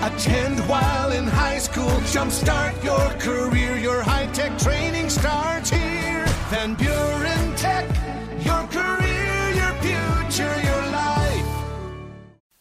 Attend while in high school. Jumpstart your career. Your high tech training starts here. Van Buren Tech. Your career, your future, your life.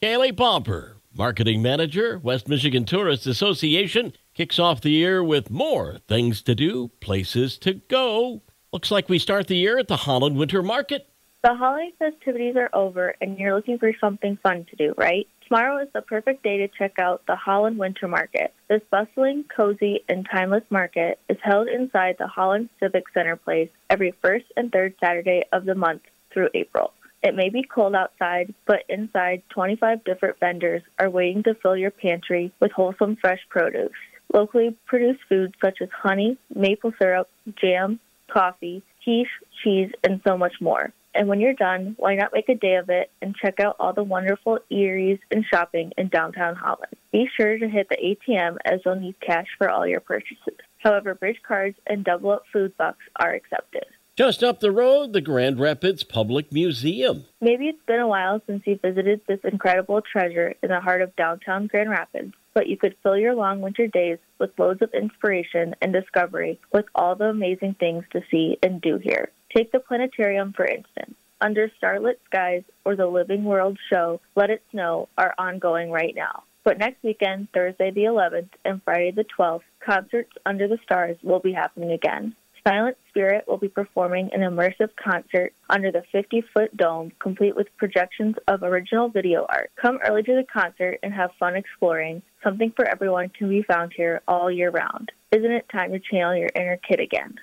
Kaylie Pomper, Marketing Manager, West Michigan Tourist Association, kicks off the year with more things to do, places to go. Looks like we start the year at the Holland Winter Market. The holiday festivities are over and you're looking for something fun to do, right? Tomorrow is the perfect day to check out the Holland Winter Market. This bustling, cozy, and timeless market is held inside the Holland Civic Center place every first and third Saturday of the month through April. It may be cold outside, but inside, 25 different vendors are waiting to fill your pantry with wholesome, fresh produce. Locally produced foods such as honey, maple syrup, jam, coffee, quiche, cheese, and so much more. And when you're done, why not make a day of it and check out all the wonderful eateries and shopping in downtown Holland? Be sure to hit the ATM as you'll need cash for all your purchases. However, bridge cards and double up food bucks are accepted. Just up the road, the Grand Rapids Public Museum. Maybe it's been a while since you visited this incredible treasure in the heart of downtown Grand Rapids, but you could fill your long winter days with loads of inspiration and discovery with all the amazing things to see and do here. Take the planetarium, for instance. Under Starlit Skies or the Living World show, Let It Snow, are ongoing right now. But next weekend, Thursday the 11th and Friday the 12th, concerts under the stars will be happening again. Silent Spirit will be performing an immersive concert under the 50 foot dome, complete with projections of original video art. Come early to the concert and have fun exploring. Something for everyone can be found here all year round. Isn't it time to channel your inner kid again?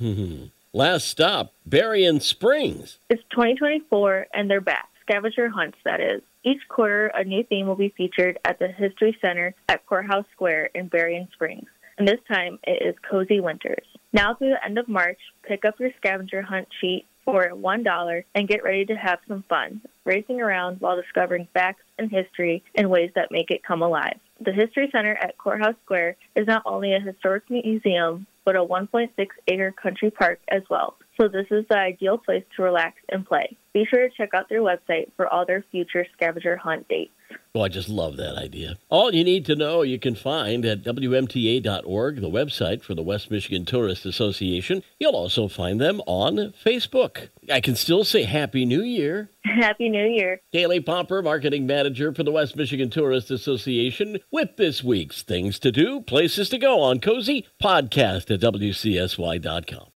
Mm-hmm. Last stop, Berrien Springs. It's 2024 and they're back. Scavenger hunts, that is. Each quarter, a new theme will be featured at the History Center at Courthouse Square in Berrien Springs. And this time, it is Cozy Winters. Now through the end of March, pick up your scavenger hunt sheet for $1 and get ready to have some fun, racing around while discovering facts and history in ways that make it come alive. The History Center at Courthouse Square is not only a historic museum, but a 1.6 acre country park as well. So this is the ideal place to relax and play. Be sure to check out their website for all their future scavenger hunt dates. Oh, I just love that idea. All you need to know you can find at WMTA.org, the website for the West Michigan Tourist Association. You'll also find them on Facebook. I can still say Happy New Year. Happy New Year. Kaylie Pomper, Marketing Manager for the West Michigan Tourist Association, with this week's Things to Do, Places to Go on Cozy Podcast at WCSY.com.